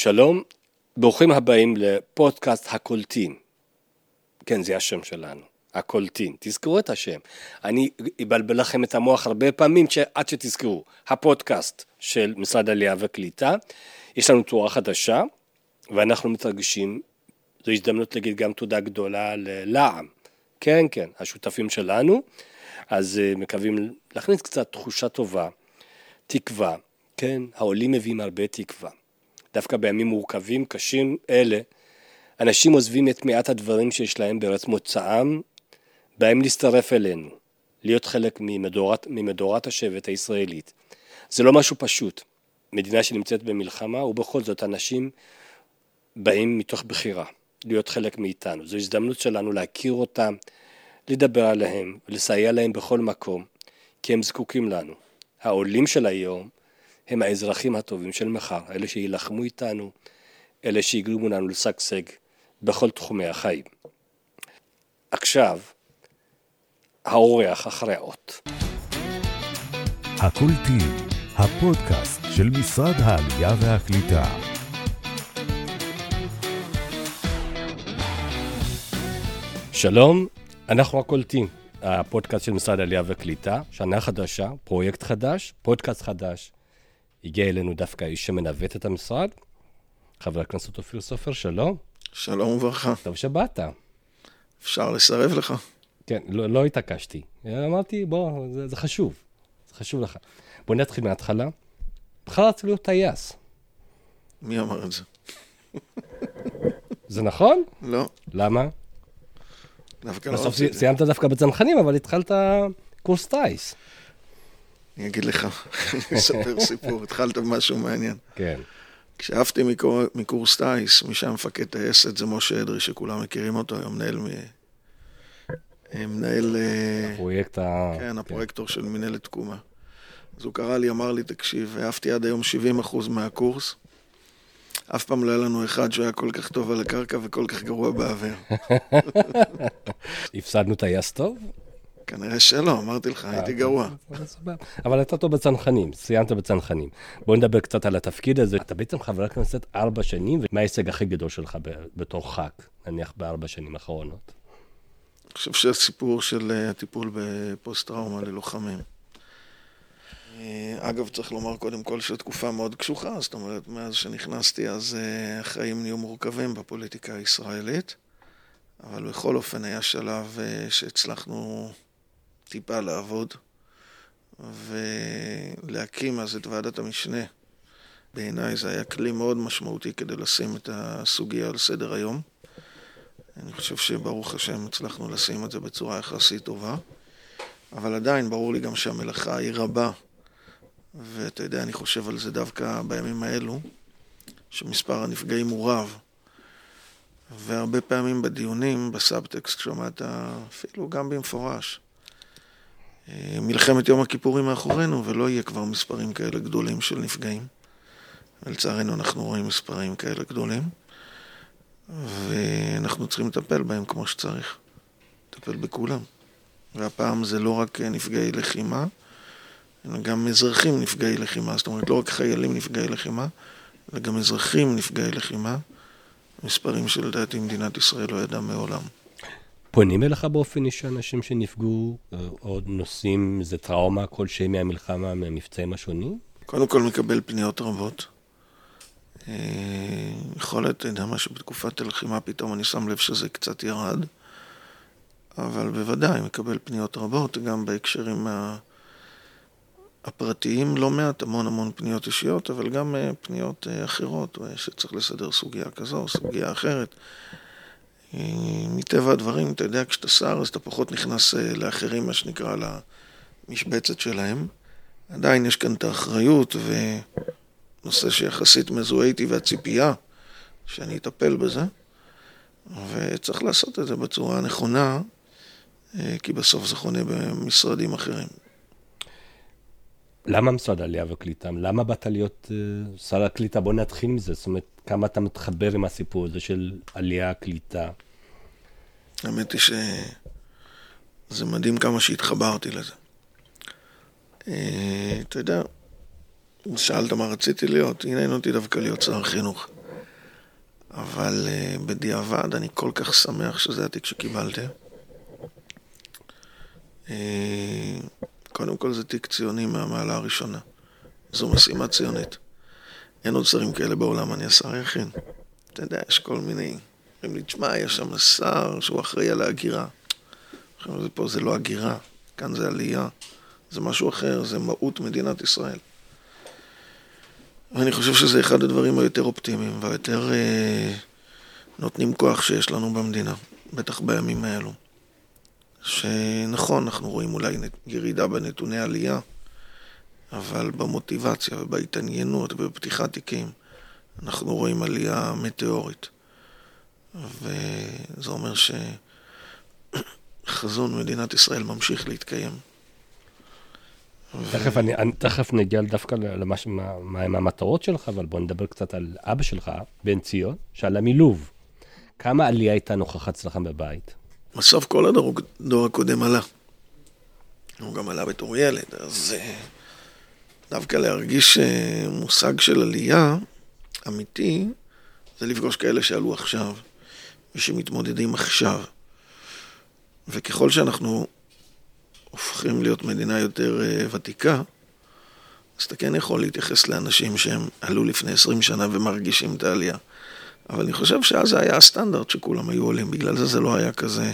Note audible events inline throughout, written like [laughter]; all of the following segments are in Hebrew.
שלום, ברוכים הבאים לפודקאסט הקולטים. כן, זה השם שלנו, הקולטים. תזכרו את השם. אני אבלבל לכם את המוח הרבה פעמים עד שתזכרו. הפודקאסט של משרד העלייה וקליטה. יש לנו תורה חדשה, ואנחנו מתרגשים. זו הזדמנות להגיד גם תודה גדולה ללע"ם. כן, כן, השותפים שלנו. אז אה, מקווים להכניס קצת תחושה טובה, תקווה. כן, העולים מביאים הרבה תקווה. דווקא בימים מורכבים, קשים אלה, אנשים עוזבים את מעט הדברים שיש להם בארץ מוצאם, בהם להצטרף אלינו, להיות חלק ממדורת, ממדורת השבט הישראלית. זה לא משהו פשוט. מדינה שנמצאת במלחמה, ובכל זאת אנשים באים מתוך בחירה, להיות חלק מאיתנו. זו הזדמנות שלנו להכיר אותם, לדבר עליהם ולסייע להם בכל מקום, כי הם זקוקים לנו. העולים של היום הם האזרחים הטובים של מחר, אלה שיילחמו איתנו, אלה שיגרמו לנו לשגשג בכל תחומי החיים. עכשיו, האורח אחרי האות. הקולטים, הפודקאסט של משרד העלייה והקליטה. שלום, אנחנו הקולטים, הפודקאסט של משרד העלייה והקליטה, שנה חדשה, פרויקט חדש, פודקאסט חדש. הגיע אלינו דווקא איש שמנווט את המשרד, חבר הכנסת אופיר סופר, שלום. שלום וברכה. טוב שבאת. אפשר לסרב לך. כן, לא, לא התעקשתי. אמרתי, בוא, זה, זה חשוב, זה חשוב לך. בוא נתחיל מההתחלה. בכלל רציתי להיות טייס. מי אמר את זה? זה נכון? לא. למה? דווקא לא בסוף רציתי. סיימת דווקא בצנחנים, אבל התחלת קורס טיס. אני אגיד לך, אני [laughs] אספר סיפור, התחלת במשהו מעניין. כן. כשעפתי מקור, מקורס טיס, מי שהיה מפקד טייסת זה משה אדרי, שכולם מכירים אותו היום, מנהל מ... אה, מנהל... אה, פרויקט ה... כן, הפרויקטור של מנהלת תקומה. אז הוא קרא לי, אמר לי, תקשיב, העפתי עד היום 70% מהקורס. אף פעם לא היה לנו אחד שהיה כל כך טוב על הקרקע וכל כך גרוע באוויר. [laughs] הפסדנו טייס טוב? כנראה שלא, אמרתי לך, הייתי גרוע. אבל אתה טוב בצנחנים, סיימת בצנחנים. בוא נדבר קצת על התפקיד הזה. אתה בעצם חבר כנסת ארבע שנים, ומה ההישג הכי גדול שלך בתור ח"כ, נניח בארבע שנים האחרונות? אני חושב שהסיפור של אה, הטיפול בפוסט-טראומה ללוחמים. אה, אגב, צריך לומר קודם כל שתקופה מאוד קשוחה, זאת אומרת, מאז שנכנסתי אז אה, החיים נהיו מורכבים בפוליטיקה הישראלית, אבל בכל אופן היה שלב אה, שהצלחנו טיפה לעבוד, ולהקים אז את ועדת המשנה. בעיניי זה היה כלי מאוד משמעותי כדי לשים את הסוגיה על סדר היום. אני חושב שברוך השם הצלחנו לשים את זה בצורה יחסית טובה, אבל עדיין ברור לי גם שהמלאכה היא רבה, ואתה יודע, אני חושב על זה דווקא בימים האלו, שמספר הנפגעים הוא רב, והרבה פעמים בדיונים, בסאבטקסט, שמעת אפילו גם במפורש, מלחמת יום הכיפורים מאחורינו, ולא יהיה כבר מספרים כאלה גדולים של נפגעים. ולצערנו אנחנו רואים מספרים כאלה גדולים. ואנחנו צריכים לטפל בהם כמו שצריך. לטפל בכולם. והפעם זה לא רק נפגעי לחימה, אלא גם אזרחים נפגעי לחימה. זאת אומרת, לא רק חיילים נפגעי לחימה, אלא גם אזרחים נפגעי לחימה. מספרים שלדעתי מדינת ישראל לא ידעה מעולם. פונים אליך באופן אישי אנשים שנפגעו, אה, או נושאים איזה טראומה כלשהי מהמלחמה, מהמבצעים השונים? קודם כל מקבל פניות רבות. אה, יכול להיות, אתה יודע מה, שבתקופת הלחימה פתאום אני שם לב שזה קצת ירד, אבל בוודאי מקבל פניות רבות, גם בהקשרים הפרטיים, לא מעט, המון המון פניות אישיות, אבל גם אה, פניות אה, אחרות, אה, שצריך לסדר סוגיה כזו, סוגיה אחרת. אה, מטבע הדברים, אתה יודע, כשאתה שר, אז אתה פחות נכנס אה, לאחרים, מה שנקרא, למשבצת שלהם. עדיין יש כאן את האחריות ונושא שיחסית מזוהה איתי והציפייה שאני אטפל בזה וצריך לעשות את זה בצורה הנכונה אה, כי בסוף זה חונה במשרדים אחרים. למה משרד העלייה והקליטה? למה באת להיות שר הקליטה? בוא נתחיל מזה. זאת אומרת, כמה אתה מתחבר עם הסיפור הזה של עלייה, קליטה. האמת היא שזה מדהים כמה שהתחברתי לזה. אה, אתה יודע, שאלת מה רציתי להיות, עניין אותי דווקא להיות שר חינוך. אבל uh, בדיעבד אני כל כך שמח שזה התיק שקיבלתם. Uh, קודם כל זה תיק ציוני מהמעלה הראשונה. זו משימה ציונית. אין עוד שרים כאלה בעולם, אני השר היחיד. אתה יודע, יש כל מיני... אומרים לי, תשמע, יש שם שר שהוא אחראי על ההגירה. עכשיו, פה זה לא הגירה, כאן זה עלייה. זה משהו אחר, זה מהות מדינת ישראל. ואני חושב שזה אחד הדברים היותר אופטימיים והיותר אה, נותנים כוח שיש לנו במדינה, בטח בימים האלו. שנכון, אנחנו רואים אולי ירידה בנתוני עלייה, אבל במוטיבציה ובהתעניינות ובפתיחת תיקים אנחנו רואים עלייה מטאורית. וזה אומר שחזון מדינת ישראל ממשיך להתקיים. תכף, אני, אני, תכף נגיע דוווקא למה מה המטרות שלך, אבל בוא נדבר קצת על אבא שלך, בן ציון, שעלה מלוב. כמה עלייה הייתה נוכחת אצלכם בבית? בסוף כל הדור, הדור הקודם עלה. הוא גם עלה בתור ילד, אז אה, דווקא להרגיש אה, מושג של עלייה אמיתי, זה לפגוש כאלה שעלו עכשיו, ושמתמודדים עכשיו. וככל שאנחנו הופכים להיות מדינה יותר uh, ותיקה, אז אתה כן יכול להתייחס לאנשים שהם עלו לפני 20 שנה ומרגישים את העלייה. אבל אני חושב שאז זה היה הסטנדרט שכולם היו עולים, בגלל זה זה לא היה כזה,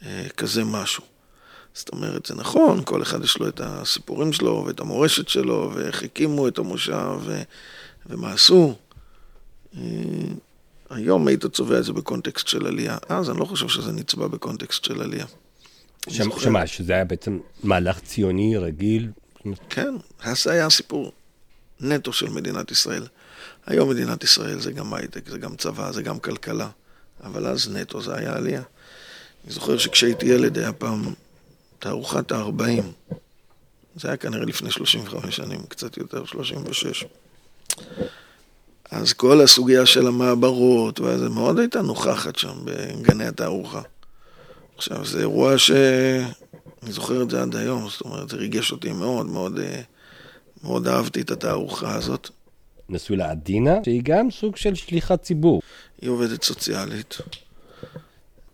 uh, כזה משהו. זאת אומרת, זה נכון, כל אחד יש לו את הסיפורים שלו ואת המורשת שלו, ואיך הקימו את המושב ו... ומה עשו. Uh, היום היית צובע את זה בקונטקסט של עלייה. אז אני לא חושב שזה נצבע בקונטקסט של עלייה. שמה, שזה היה בעצם מהלך ציוני רגיל? כן, זה היה סיפור נטו של מדינת ישראל. היום מדינת ישראל זה גם הייטק, זה גם צבא, זה גם כלכלה, אבל אז נטו זה היה עלייה. אני זוכר שכשהייתי ילד היה פעם תערוכת ה-40, זה היה כנראה לפני 35 שנים, קצת יותר, 36. אז כל הסוגיה של המעברות, וזה מאוד הייתה נוכחת שם בגני התערוכה. עכשיו, זה אירוע ש... אני זוכר את זה עד היום, זאת אומרת, זה ריגש אותי מאוד, מאוד, אה, מאוד אהבתי את התערוכה הזאת. נשוי לעדינה, שהיא גם סוג של שליחת ציבור. היא עובדת סוציאלית,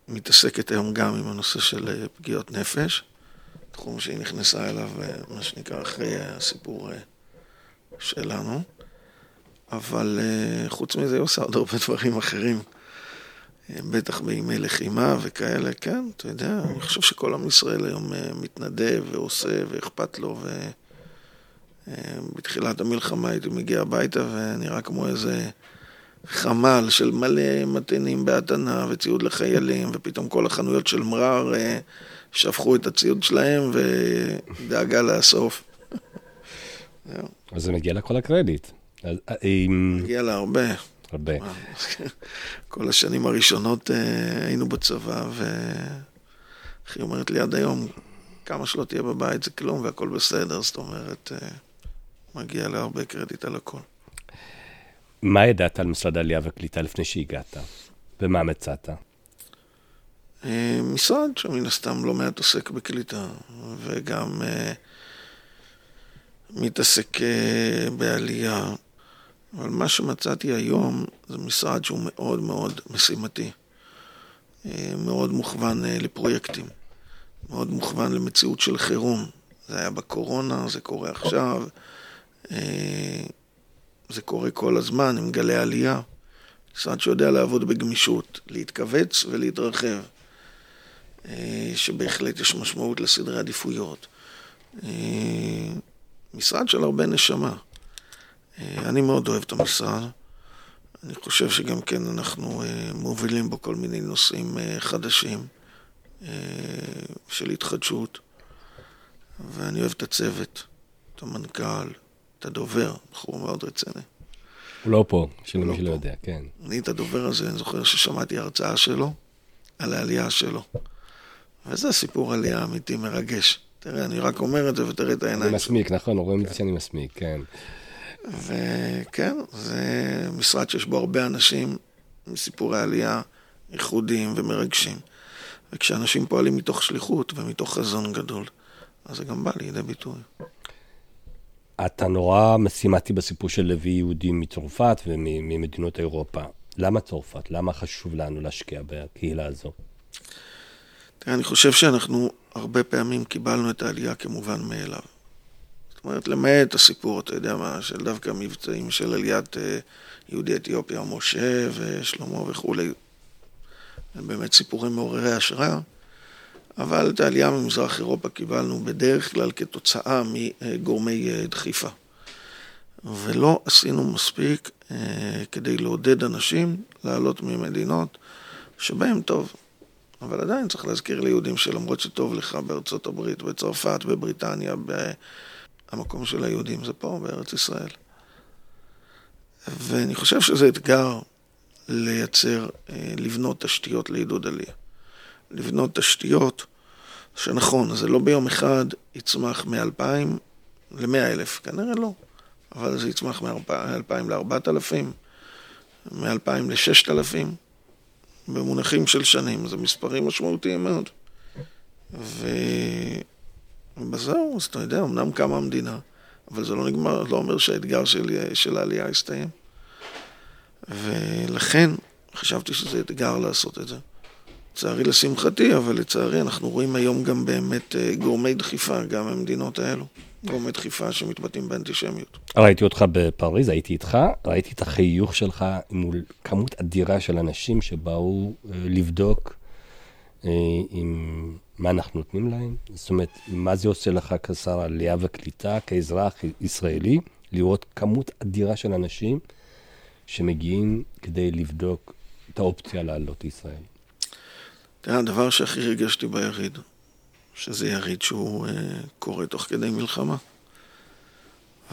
מתעסקת היום גם עם הנושא של אה, פגיעות נפש, תחום שהיא נכנסה אליו, אה, מה שנקרא, אחרי הסיפור שלנו. אבל חוץ מזה היא עושה עוד הרבה דברים אחרים. בטח בימי לחימה וכאלה, כן, אתה יודע, אני חושב שכל עם ישראל היום אה, מתנדב ועושה ואכפת לו, ובתחילת אה, המלחמה הייתי מגיע הביתה ונראה כמו איזה חמ"ל של מלא מתנים בהתנה וציוד לחיילים, ופתאום כל החנויות של מרר אה, שפכו את הציוד שלהם ודאגה לאסוף. אז זה מגיע לה כל הקרדיט. מגיע לה הרבה. הרבה. כל השנים הראשונות אה, היינו בצבא, ואחי אומרת לי עד היום, כמה שלא תהיה בבית זה כלום והכל בסדר, זאת אומרת, אה, מגיע לה הרבה קרדיט על הכל. מה ידעת על משרד העלייה והקליטה לפני שהגעת? ומה מצאת? אה, משרד שמן הסתם לא מעט עוסק בקליטה, וגם מתעסק בעלייה. אבל מה שמצאתי היום זה משרד שהוא מאוד מאוד משימתי, אה, מאוד מוכוון אה, לפרויקטים, מאוד מוכוון למציאות של חירום. זה היה בקורונה, זה קורה עכשיו, אה, זה קורה כל הזמן עם גלי עלייה. משרד שיודע לעבוד בגמישות, להתכווץ ולהתרחב, שבהחלט יש משמעות לסדרי עדיפויות. משרד של הרבה נשמה. אה, אני מאוד אוהב את המשרד. אני חושב שגם כן אנחנו אה, מובילים בו כל מיני נושאים אה, חדשים של התחדשות. ואני אוהב את הצוות, את המנכ"ל, את הדובר, בחור מאוד רציני. הוא לא פה, שלמי לא שלא יודע, כן. אני את הדובר הזה, אני זוכר ששמעתי הרצאה שלו על העלייה שלו. וזה סיפור עלייה אמיתי מרגש. תראה, אני רק אומר את זה ותראה את העיניים. אני מסמיק, נכון, רואים את זה שאני מסמיק, כן. וכן, זה משרד שיש בו הרבה אנשים עם סיפורי עלייה ייחודיים ומרגשים. וכשאנשים פועלים מתוך שליחות ומתוך חזון גדול, אז זה גם בא לידי ביטוי. אתה נורא משימתי בסיפור של להביא יהודים מצרפת וממדינות אירופה. למה צרפת? למה חשוב לנו להשקיע בקהילה הזו? תראה, אני חושב שאנחנו הרבה פעמים קיבלנו את העלייה כמובן מאליו. זאת אומרת, למעט הסיפור, אתה יודע מה, של דווקא מבצעים של עליית אה, יהודי אתיופיה, משה ושלמה וכולי, הם באמת סיפורים מעוררי השראה, אבל את העלייה ממזרח אירופה קיבלנו בדרך כלל כתוצאה מגורמי אה, דחיפה. ולא עשינו מספיק אה, כדי לעודד אנשים לעלות ממדינות שבהם טוב. אבל עדיין צריך להזכיר ליהודים שלמרות שטוב לך בארצות הברית, בצרפת, בבריטניה, המקום של היהודים זה פה, בארץ ישראל. ואני חושב שזה אתגר לייצר, אה, לבנות תשתיות לעידוד עלייה. לבנות תשתיות שנכון, זה לא ביום אחד יצמח מ-2,000 ל-100,000, כנראה לא. אבל זה יצמח מ-2,000 ל-4,000, מ-2,000 ל-6,000, במונחים של שנים, זה מספרים משמעותיים מאוד. ו... וזהו, אז אתה יודע, אמנם קמה המדינה, אבל זה לא נגמר, לא אומר שהאתגר של, של העלייה יסתיים. ולכן חשבתי שזה אתגר לעשות את זה. לצערי לשמחתי, אבל לצערי אנחנו רואים היום גם באמת אה, גורמי דחיפה, גם במדינות האלו. גורמי דחיפה שמתבטאים באנטישמיות. ראיתי אותך בפריז, הייתי איתך, ראיתי את החיוך שלך מול כמות אדירה של אנשים שבאו אה, לבדוק אה, עם מה אנחנו נותנים להם. זאת אומרת, מה זה עושה לך כשר עלייה וקליטה, כאזרח ישראלי, לראות כמות אדירה של אנשים שמגיעים כדי לבדוק את האופציה לעלות לישראל. תראה, הדבר שהכי ריגשתי ביריד, שזה יריד שהוא אה, קורה תוך כדי מלחמה.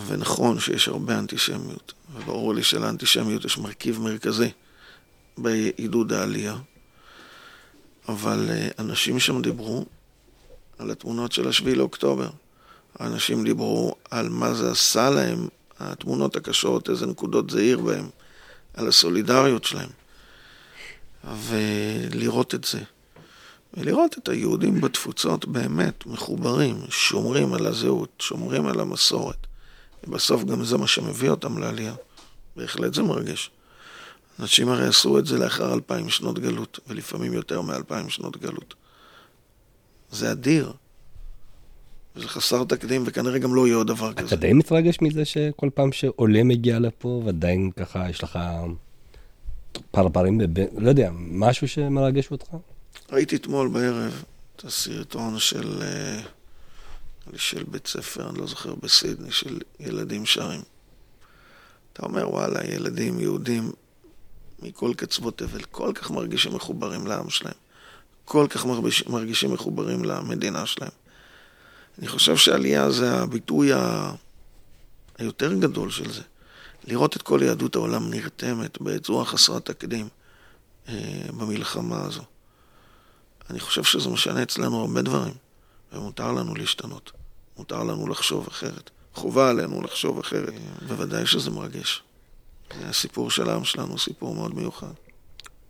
ונכון שיש הרבה אנטישמיות, וברור לי שלאנטישמיות יש מרכיב מרכזי בעידוד העלייה, אבל אה, אנשים שם דיברו על התמונות של השביעי לאוקטובר. האנשים דיברו על מה זה עשה להם, התמונות הקשות, איזה נקודות זה העיר בהם, על הסולידריות שלהם. ולראות את זה. ולראות את היהודים בתפוצות באמת מחוברים, שומרים על הזהות, שומרים על המסורת. ובסוף גם זה מה שמביא אותם לעלייה. בהחלט זה מרגש. אנשים הרי עשו את זה לאחר אלפיים שנות גלות, ולפעמים יותר מאלפיים שנות גלות. זה אדיר. וזה חסר תקדים, וכנראה גם לא יהיה עוד דבר כזה. אתה די מתרגש מזה שכל פעם שעולה מגיע לפה, ועדיין ככה יש לך פרפרים, לא יודע, משהו שמרגש אותך? ראיתי אתמול בערב את הסרטון של, אה, של בית ספר, אני לא זוכר, בסידני, של ילדים שרים. אתה אומר, וואלה, ילדים יהודים מכל קצוות תבל, כל כך מרגישים מחוברים לעם שלהם, כל כך מרגיש, מרגישים מחוברים למדינה שלהם. אני חושב שעלייה זה הביטוי ה... היותר גדול של זה. לראות את כל יהדות העולם נרתמת בצורה חסרת תקדים אה, במלחמה הזו. אני חושב שזה משנה אצלנו הרבה דברים, ומותר לנו להשתנות. מותר לנו לחשוב אחרת. חובה עלינו לחשוב אחרת. בוודאי שזה מרגש. הסיפור של העם שלנו הוא סיפור מאוד מיוחד.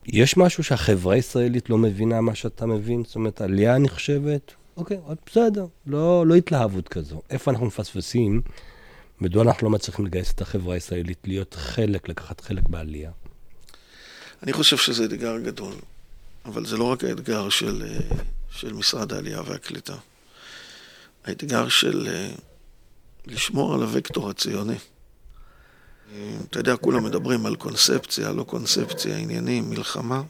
יש משהו שהחברה הישראלית לא מבינה מה שאתה מבין? זאת אומרת, עלייה נחשבת, אוקיי, בסדר, לא, לא התלהבות כזו. איפה אנחנו מפספסים? מדוע אנחנו לא מצליחים לגייס את החברה הישראלית להיות חלק, לקחת חלק בעלייה? אני חושב שזה אתגר גדול. אבל זה לא רק האתגר של, אה, של משרד העלייה והקליטה. האתגר של אה, לשמור על הוקטור הציוני. אתה יודע, כולם מדברים על קונספציה, לא קונספציה, עניינים, מלחמה,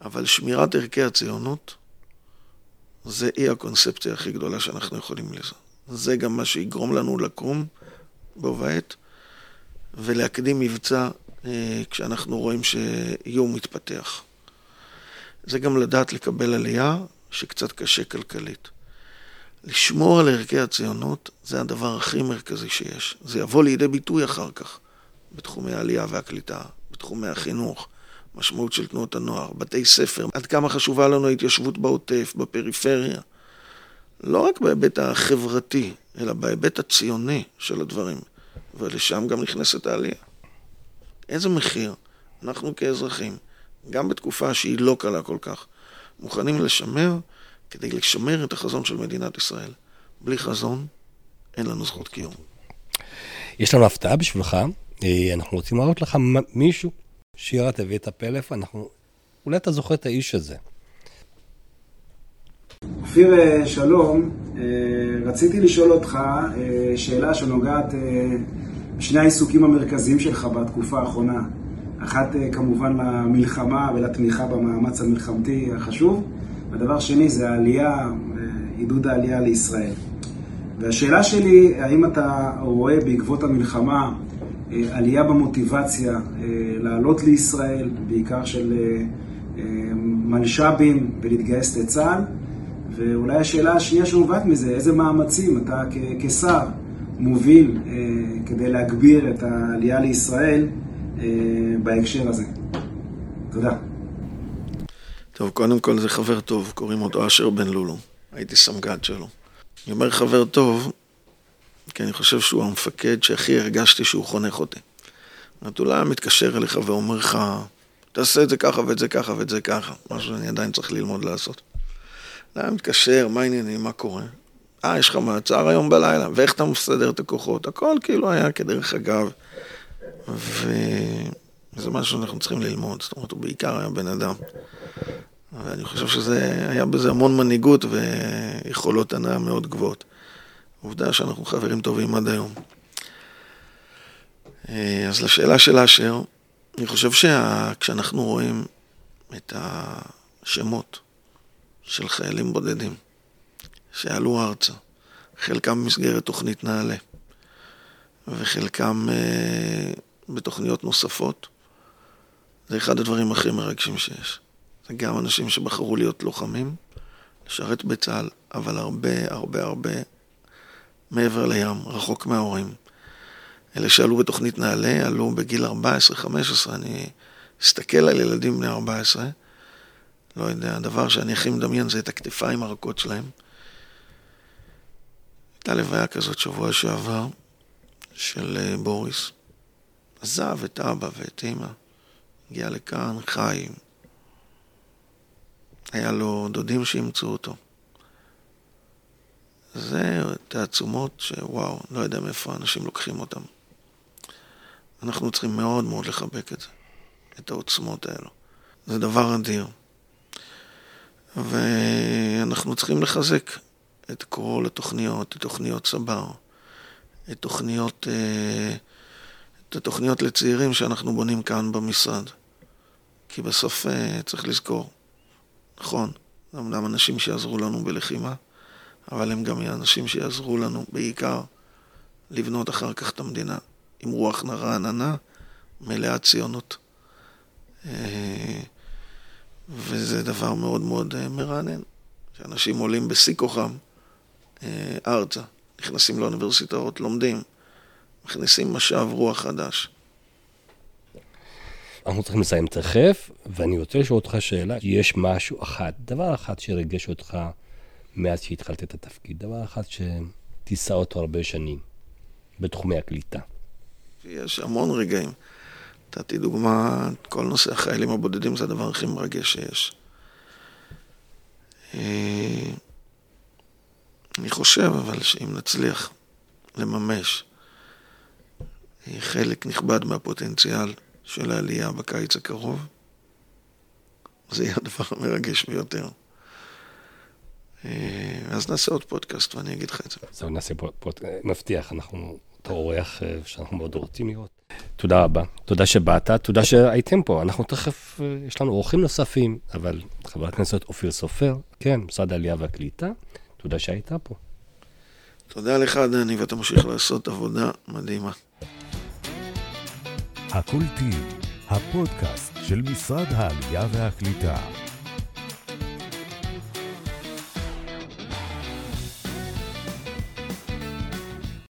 אבל שמירת ערכי הציונות זה אי הקונספציה הכי גדולה שאנחנו יכולים לזה. זה גם מה שיגרום לנו לקום בו בעת ולהקדים מבצע אה, כשאנחנו רואים שאיום מתפתח. זה גם לדעת לקבל עלייה שקצת קשה כלכלית. לשמור על ערכי הציונות זה הדבר הכי מרכזי שיש. זה יבוא לידי ביטוי אחר כך בתחומי העלייה והקליטה, בתחומי החינוך, משמעות של תנועות הנוער, בתי ספר, עד כמה חשובה לנו ההתיישבות בעוטף, בפריפריה. לא רק בהיבט החברתי, אלא בהיבט הציוני של הדברים. ולשם גם נכנסת העלייה. איזה מחיר אנחנו כאזרחים גם בתקופה שהיא לא קלה כל כך, מוכנים לשמר כדי לשמר את החזון של מדינת ישראל. בלי חזון, אין לנו זכות קיום. יש לנו הפתעה בשבילך, אה, אנחנו רוצים להראות לך מישהו שירה, תביא את הפלאפון, אנחנו... אולי אתה זוכר את האיש הזה. אופיר, אה, שלום. אה, רציתי לשאול אותך שאלה שנוגעת בשני העיסוקים המרכזיים שלך בתקופה האחרונה. אחת כמובן למלחמה ולתמיכה במאמץ המלחמתי החשוב, והדבר שני זה העלייה, עידוד העלייה לישראל. והשאלה שלי, האם אתה רואה בעקבות המלחמה עלייה במוטיבציה לעלות לישראל, בעיקר של מלש"בים ולהתגייס לצה"ל? ואולי השאלה השנייה שנובעת מזה, איזה מאמצים אתה כשר מוביל אה, כדי להגביר את העלייה לישראל אה, בהקשר הזה. תודה. טוב, קודם כל זה חבר טוב, קוראים אותו אשר בן לולו. הייתי סמג"ד שלו. אני אומר חבר טוב, כי אני חושב שהוא המפקד שהכי הרגשתי שהוא חונך אותי. זאת אולי מתקשר אליך ואומר לך, תעשה את זה ככה ואת זה ככה ואת זה ככה, משהו שאני עדיין צריך ללמוד לעשות. היה מתקשר, מה העניינים, מה קורה? אה, יש לך מעצר היום בלילה, ואיך אתה מסדר את הכוחות? הכל כאילו היה כדרך אגב. וזה משהו שאנחנו צריכים ללמוד, זאת אומרת, הוא בעיקר היה בן אדם. ואני חושב שזה, היה בזה המון מנהיגות ויכולות הנאה מאוד גבוהות. עובדה שאנחנו חברים טובים עד היום. אז לשאלה של אשר, אני חושב שכשאנחנו רואים את השמות של חיילים בודדים שעלו ארצה, חלקם במסגרת תוכנית נעל"ה וחלקם אה, בתוכניות נוספות. זה אחד הדברים הכי מרגשים שיש. זה גם אנשים שבחרו להיות לוחמים, לשרת בצה"ל, אבל הרבה הרבה הרבה מעבר לים, רחוק מההורים. אלה שעלו בתוכנית נעל"ה, עלו בגיל 14-15, אני אסתכל על ילדים בני 14, לא יודע, הדבר שאני הכי מדמיין זה את הכתפיים הרכות שלהם. הייתה לוויה כזאת שבוע שעבר של אה, בוריס. עזב את אבא ואת אימא, הגיע לכאן, חי. היה לו דודים שאימצו אותו. זה תעצומות שוואו, לא יודע מאיפה אנשים לוקחים אותם. אנחנו צריכים מאוד מאוד לחבק את זה, את העוצמות האלו. זה דבר אדיר. ואנחנו צריכים לחזק את כל התוכניות, את תוכניות סבר, את תוכניות, אה, את התוכניות לצעירים שאנחנו בונים כאן במשרד. כי בסוף אה, צריך לזכור, נכון, אמנם אנשים שיעזרו לנו בלחימה, אבל הם גם אנשים שיעזרו לנו בעיקר לבנות אחר כך את המדינה עם רוח רעננה, מלאה ציונות. אה, וזה דבר מאוד מאוד אה, מרענן, שאנשים עולים בשיא כוחם ארצה, נכנסים לאוניברסיטאות, לומדים, מכניסים משאב רוח חדש. אנחנו צריכים לסיים תכף, ואני רוצה לשאול אותך שאלה, יש משהו אחד, דבר אחד שריגש אותך מאז שהתחלת את התפקיד, דבר אחד שתישא אותו הרבה שנים בתחומי הקליטה. יש המון רגעים. נתתי דוגמה, כל נושא החיילים הבודדים זה הדבר הכי מרגש שיש. אה, אני חושב אבל שאם נצליח לממש אה, חלק נכבד מהפוטנציאל של העלייה בקיץ הקרוב, זה יהיה הדבר המרגש ביותר. אה, אז נעשה עוד פודקאסט ואני אגיד לך את זה. זהו, נעשה פודקאסט, מבטיח, אנחנו אתה אורח אה, שאנחנו מאוד רוצים לראות. תודה רבה, תודה שבאת, תודה שהייתם פה. אנחנו תכף, אה, יש לנו אורחים נוספים, אבל חבר הכנסת אופיר סופר, כן, משרד העלייה והקליטה, תודה שהיית פה. תודה לך, דני, ואתה ממשיך לעשות עבודה מדהימה. הקולטים, הפודקאסט של משרד העלייה והקליטה.